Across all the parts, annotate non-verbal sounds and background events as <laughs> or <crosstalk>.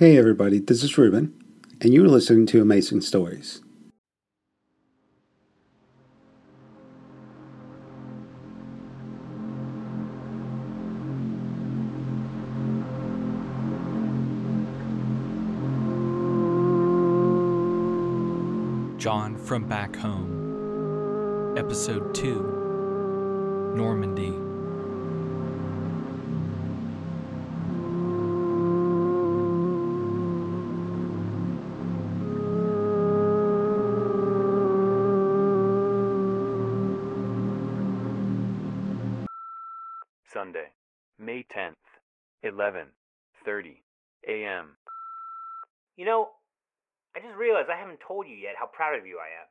Hey everybody, this is Ruben, and you're listening to Amazing Stories. John from Back Home, Episode 2 Normandie. Sunday, May 10th, 11:30 a.m. You know, I just realized I haven't told you yet how proud of you I am.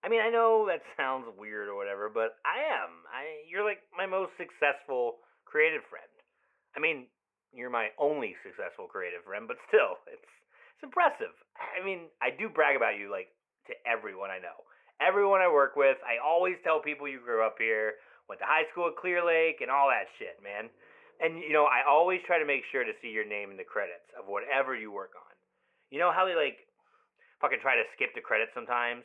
I mean, I know that <laughs> sounds weird or whatever, but I am. I you're like my most successful creative friend. I mean, you're my only successful creative friend, but still, <laughs> it's it's impressive. I mean, I do brag about you like to everyone I know. Everyone I work with, I always tell people you grew up here, went to high school at Clear Lake and all that shit, man. And you know, I always try to make sure to see your name in the credits of whatever you work on. You know how they like fucking try to skip the credits sometimes?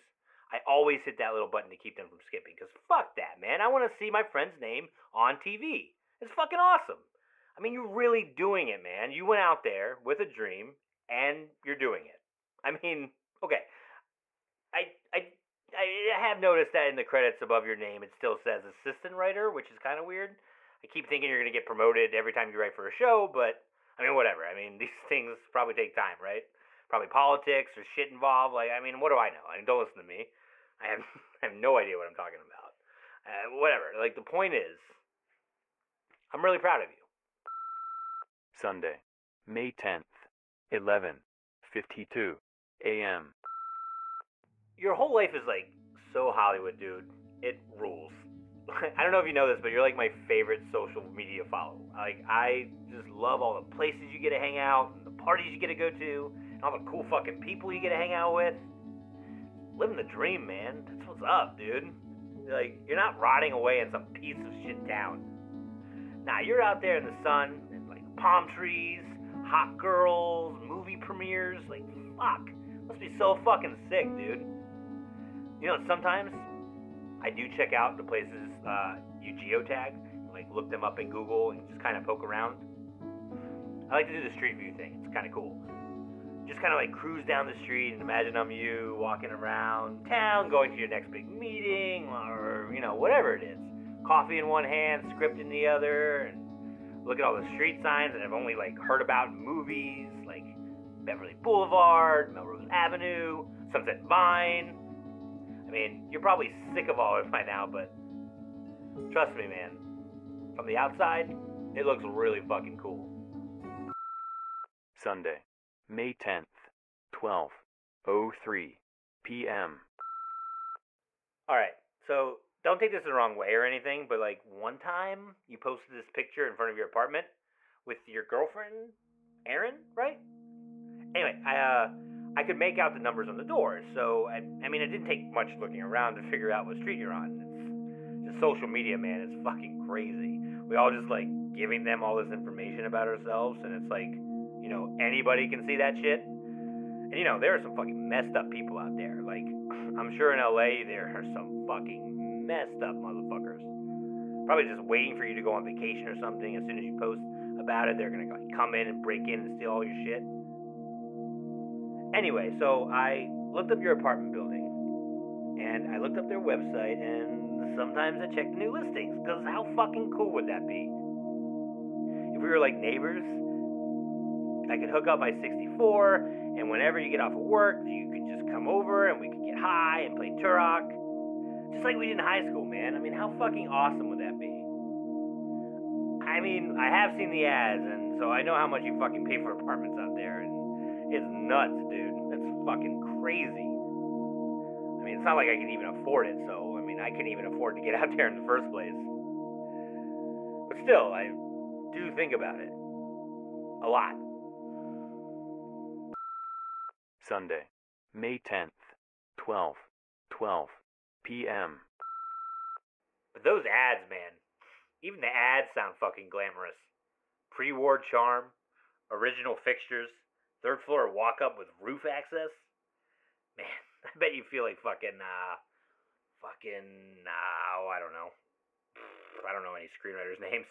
I always hit that little button to keep them from skipping because fuck that, man. I want to see my friend's name on TV. It's fucking awesome. I mean, you're really doing it, man. You went out there with a dream and you're doing it. I mean, okay. I have noticed that in the credits above your name it still says assistant writer, which is kind of weird. I keep thinking you're going to get promoted every time you write for a show, but I mean, whatever. I mean, <laughs> these things probably take time, right? Probably politics or shit involved. Like, I mean, what do I know? I mean, don't listen to me. I have <laughs> I have no idea what I'm talking about. Uh, whatever. Like, the point is, I'm really proud of you. Sunday, May 10th, 11:52 a.m. Your whole life is like so Hollywood, dude. It rules. <laughs> I don't know if you know this, but you're like my favorite social media follow. Like I just love all the places you get to hang out, and the parties you get to go to, and all the cool fucking people you get to hang out with. Living the dream, man. That's what's up, dude. Like you're not rotting away in some piece of shit town. Nah, you're out there in the sun, and like palm trees, hot girls, movie premieres. Like fuck, must be so fucking sick, dude. You know, sometimes I do check out the places uh, you geotag, like look them up in Google and just kind of poke around. I like to do the street view thing. It's kind of cool. Just kind of like cruise down the street and imagine I'm you walking around town, going to your next big meeting, or you know whatever it is. Coffee in one hand, script in the other, and look at all the street signs that I've only like heard about in movies, like Beverly Boulevard, Melrose Avenue, Sunset Vine. I mean, you're probably sick of all of it by now, but trust me, man. From the outside, it looks really fucking cool. Sunday, May 10th, 12:03 p.m. All right, so don't take this the wrong way or anything, but like one time you posted this picture in front of your apartment with your girlfriend, Erin, right? Anyway, I uh, I could make out the numbers on the doors, so I, I mean, it didn't take much looking around to figure out what street you're on. It's just social media, man. It's fucking crazy. We all just like giving them all this information about ourselves, and it's like, you know, anybody can see that shit. And you know, there are some fucking messed up people out there. Like, <clears throat> I'm sure in LA there are some fucking messed up motherfuckers. Probably just waiting for you to go on vacation or something. As soon as you post about it, they're gonna like come in and break in and steal all your shit. Anyway, so I looked up your apartment building, and I looked up their website, and sometimes I check the new listings, because how fucking cool would that be? If we were like neighbors, I could hook up my 64, and whenever you get off of work, you could just come over and we could get high and play Turok. Just like we did in high school, man. I mean, how fucking awesome would that be? I mean, I have seen the ads, and so I know how much you fucking pay for apartments out there, it's nuts, dude. That's fucking crazy. I mean, it's not like I can even afford it, so, I mean, I couldn't even afford to get out there in the first place. But still, I do think about it. A lot. Sunday, May 10th, 12:12 p.m. But those ads, man, even the ads sound fucking glamorous. Pre war charm, original fixtures, third floor walk up with roof access. Man, <laughs> I bet you feel like fucking, uh, fucking, uh, oh, I don't know. I don't know any screenwriters' <laughs> names.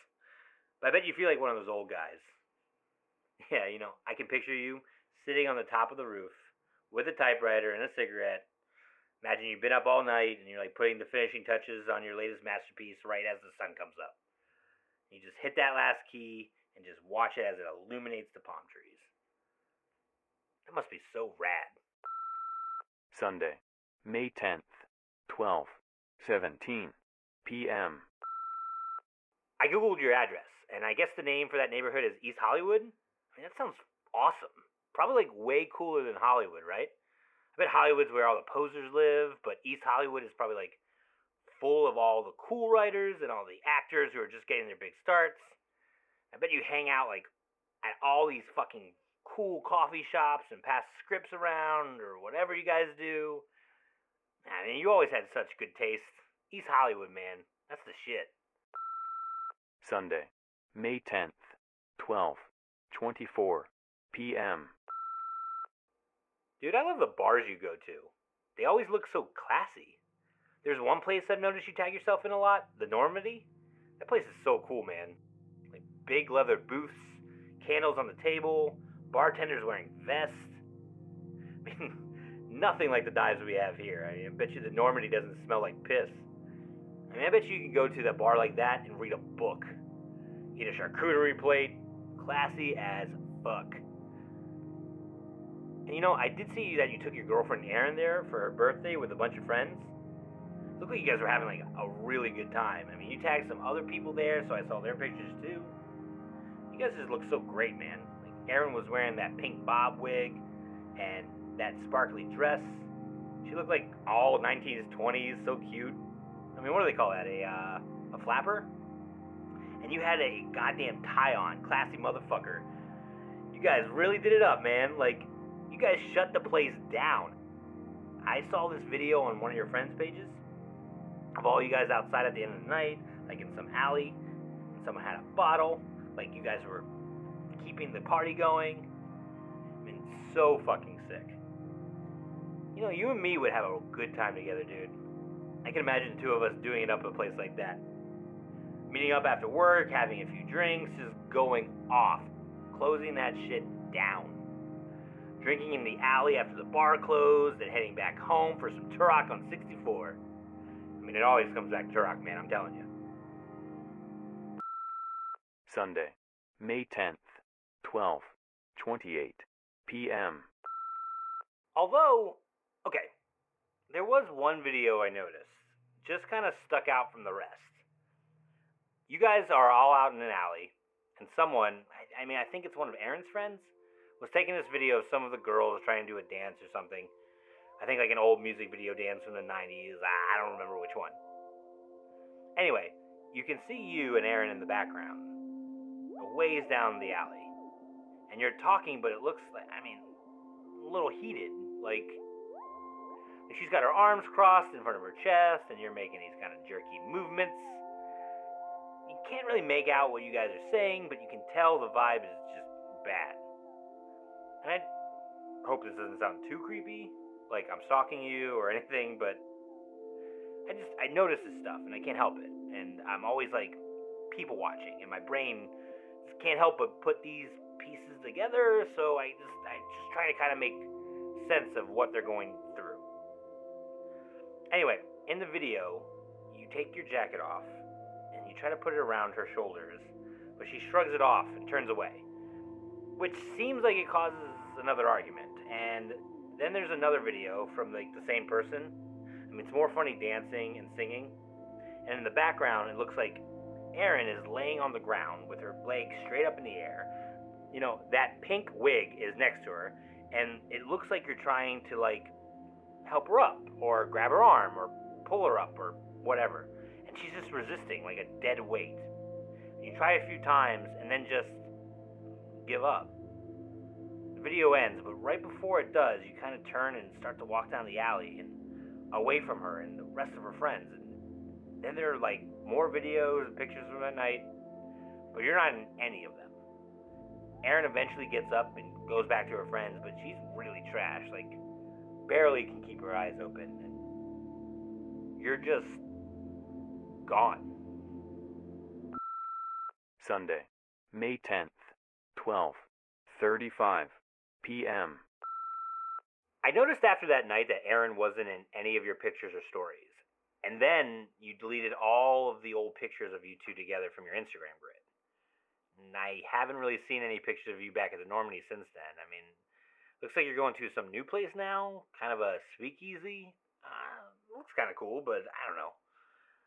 But I bet you feel like one of those old guys. <laughs> Yeah, you know, I can picture you sitting on the top of the roof with a typewriter and a cigarette. Imagine you've been up all night and you're like putting the finishing touches on your latest masterpiece right as the sun comes up. You just hit that last key and just watch it as it illuminates the palm trees. That must be so rad. Sunday, May 10th, 12, 17 p.m. I googled your address, and I guess the name for that neighborhood is East Hollywood. I mean, that sounds awesome. Probably like way cooler than Hollywood, right? I bet Hollywood's where all the posers live, but East Hollywood is probably like full of all the cool writers and all the actors who are just getting their big starts. I bet you hang out like at all these fucking cool coffee shops and pass scripts around or whatever you guys do. I mean, you always had such good taste. East Hollywood, man. That's the shit. Sunday, May 10th, 12, 24 p.m. Dude, I love the bars you go to. They always look so classy. There's one place I've noticed you tag yourself in a lot, the Normandie. That place is so cool, man. Like big leather booths, candles on the table, bartenders wearing vests. I mean, <laughs> nothing like the dives we have here. I, mean, I bet you the Normandie doesn't smell like piss. I mean, I bet you can go to that bar like that and read a book. Eat a charcuterie plate, classy as fuck. And you know, I did see that you took your girlfriend Erin there for her birthday with a bunch of friends. Looked like you guys were having like a really good time. I mean, you tagged some other people there, so I saw their pictures too. You guys just look so great, man. Erin was wearing that pink bob wig and that sparkly dress. She looked like all 19s, 20s, so cute. I mean, what do they call that? A uh, a flapper? And you had a goddamn tie on, classy motherfucker. You guys really did it up, man. Like, you guys shut the place down. I saw this video on one of your friends' pages of all you guys outside at the end of the night, like in some alley, and someone had a bottle, like you guys were keeping the party going. I mean, so fucking sick. You know, you and me would have a good time together, dude. I can imagine the two of us doing it up at a place like that. Meeting up after work, having a few drinks, just going off, closing that shit down. Drinking in the alley after the bar closed, and heading back home for some Turok on 64. I mean, it always comes back to Turok, man, I'm telling you. Sunday, May 10th, 12, 28 p.m. Although, okay, there was one video I noticed, just kind of stuck out from the rest. You guys are all out in an alley, and someone, I, I mean, I think it's one of Erin's friends, was taking this video of some of the girls trying to do a dance or something. I think like an old music video dance from the 90s. I don't remember which one. Anyway, you can see you and Erin in the background, a ways down the alley. And you're talking, but it looks like, I mean, a little heated. Like, she's got her arms crossed in front of her chest, and you're making these kind of jerky movements. You can't really make out what you guys are saying, but you can tell the vibe is just bad. And I hope this doesn't sound too creepy, like I'm stalking you or <laughs> anything, but I just I notice this stuff and I can't help it. And I'm always like people watching, and my brain can't help but put these together. So I just I just try to kind of make sense of what they're going through. Anyway, in the video, you take your jacket off and you try to put it around her shoulders, but she shrugs it off and turns away, which seems like it causes another argument. And then there's another video from like the same person. I mean, it's more funny dancing and singing. And in the background, it looks like Erin is laying on the ground with her legs straight up in the air. You know, that pink wig is next to her, and it looks like you're trying to like help her up or grab her arm or pull her up or whatever. And she's just resisting like a dead weight. You try a few times and then just give up. The video ends, but right before it does, you kind of turn and start to walk down the alley and away from her and the rest of her friends. And then there are like more videos and pictures from that night, but you're not in any of them. Erin eventually gets up and goes back to her friends, but she's really trash. Like, barely can keep her eyes open. And you're just gone. Sunday, May 10th, 12:35 p.m. I noticed after that night that Erin wasn't in any of your pictures or stories. And then you deleted all of the old pictures of you two together from your Instagram grid. And I haven't really seen any pictures of you back at the Normandie since then. I mean, looks like you're going to some new place now, kind of a speakeasy. Uh, looks kind of cool, but I don't know.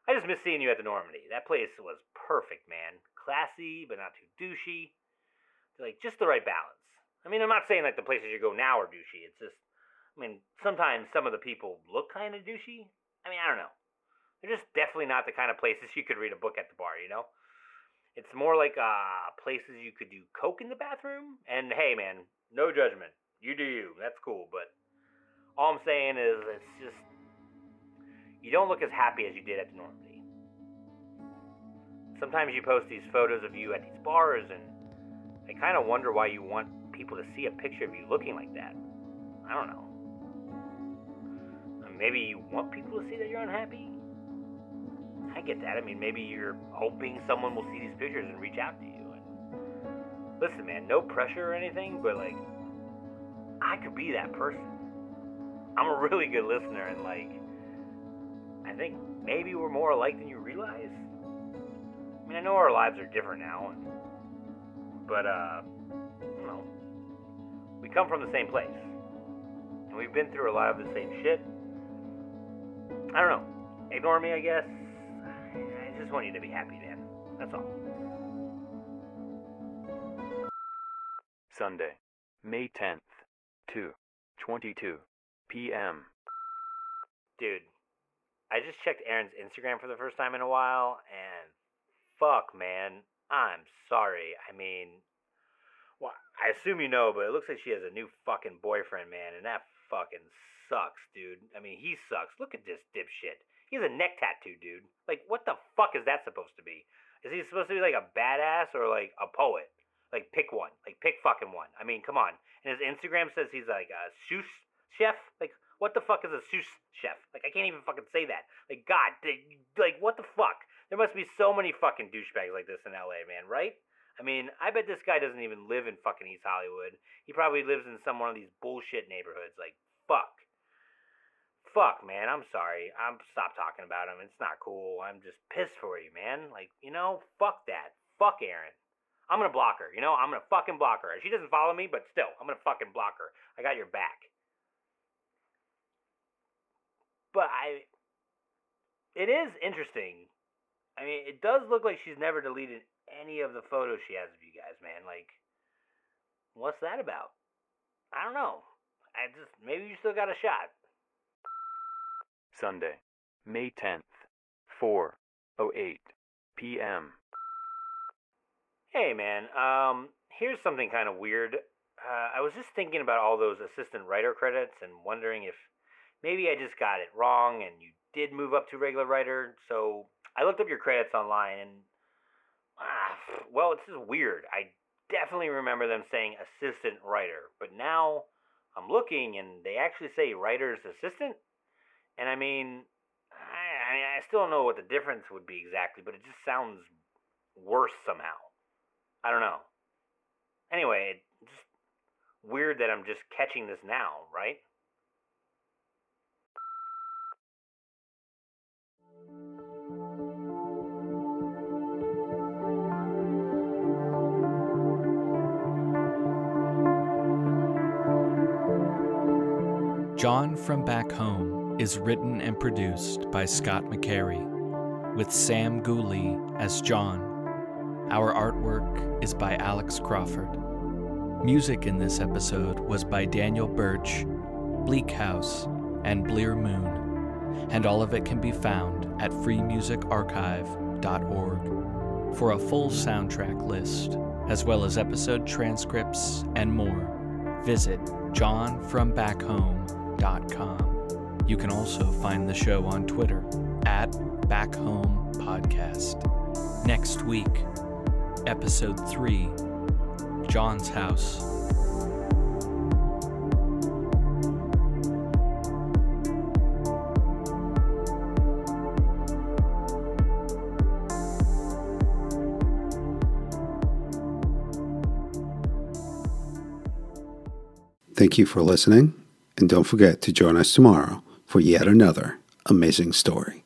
I just miss seeing you at the Normandie. That place was perfect, man. Classy, but not too douchey. Like, just the right balance. I mean, I'm not saying like the places you go now are douchey. It's just, I mean, sometimes some of the people look kind of douchey. I mean, I don't know. They're just definitely not the kind of places you could read a book at the bar, you know? It's more like uh, places you could do coke in the bathroom. And hey, man, no judgment. You do you. That's cool. But all I'm saying is, it's just you don't look as happy as you did at the Normandie. Sometimes you post these photos of you at these bars, and I kind of wonder why you want people to see a picture of you looking like that. I don't know. Maybe you want people to see that you're unhappy? I get that. I mean, maybe you're hoping someone will see these pictures and reach out to you. And listen, man, no pressure or anything, but like, I could be that person. I'm a really good listener, and like, I think maybe we're more alike than you realize. I mean, I know our lives are different now, and, but uh, you know, we come from the same place, and we've been through a lot of the same shit. I don't know. Ignore me, I guess. I just want you to be happy, man. That's all. Sunday, May 10th, 2:22 p.m. Dude, I just checked Erin's Instagram for the first time in a while, and fuck, man, I'm sorry. I mean, well, I assume you know, but it looks like she has a new fucking boyfriend, man, and that fucking sucks, dude. I mean, he sucks. Look at this dipshit. He has a neck tattoo, dude. Like, what the fuck is that supposed to be? Is he supposed to be like a badass or like a poet? Like, pick one. Like, pick fucking one. I mean, come on. And his Instagram says he's like a sous chef. Like, what the fuck is a sous chef? Like, I can't even fucking say that. Like, God, like, what the fuck? There must be so many fucking douchebags like this in LA, man, right? I mean, I bet this guy doesn't even live in fucking East Hollywood. He probably lives in some one of these bullshit neighborhoods. Like, fuck. Fuck, man. I'm sorry. I'm stop talking about him. It's not cool. I'm just pissed for you, man. Like, you know, fuck that. Fuck Erin. I'm gonna block her. You know, I'm gonna fucking block her. She doesn't follow me, but still, I'm gonna fucking block her. I got your back. But I, it is interesting. I mean, it does look like she's never deleted any of the photos she has of you guys, man. Like, what's that about? I don't know. I just maybe you still got a shot. Sunday, May 10th, 4:08 p.m. Hey man, um, here's something kind of weird. Uh, I was just thinking about all those assistant writer credits and wondering if maybe I just got it wrong and you did move up to regular writer. So I looked up your credits online and, ah, well, it's just weird. I definitely remember them saying assistant writer, but now I'm looking and they actually say writer's assistant. And I mean, I, I mean, I still don't know what the difference would be exactly, but it just sounds worse somehow. I don't know. Anyway, it's just weird that I'm just catching this now, right? John from Back Home is written and produced by Scott McCary, with Sam Gooley as John. Our artwork is by Alex Crawford. Music in this episode was by Daniel Birch, Bleak House, and Blear Moon, and all of it can be found at freemusicarchive.org. For a full soundtrack list, as well as episode transcripts and more, visit johnfrombackhome.com. You can also find the show on Twitter at Back Home Podcast. Next week, Episode 3 John's House. Thank you for listening, and don't forget to join us tomorrow for yet another amazing story.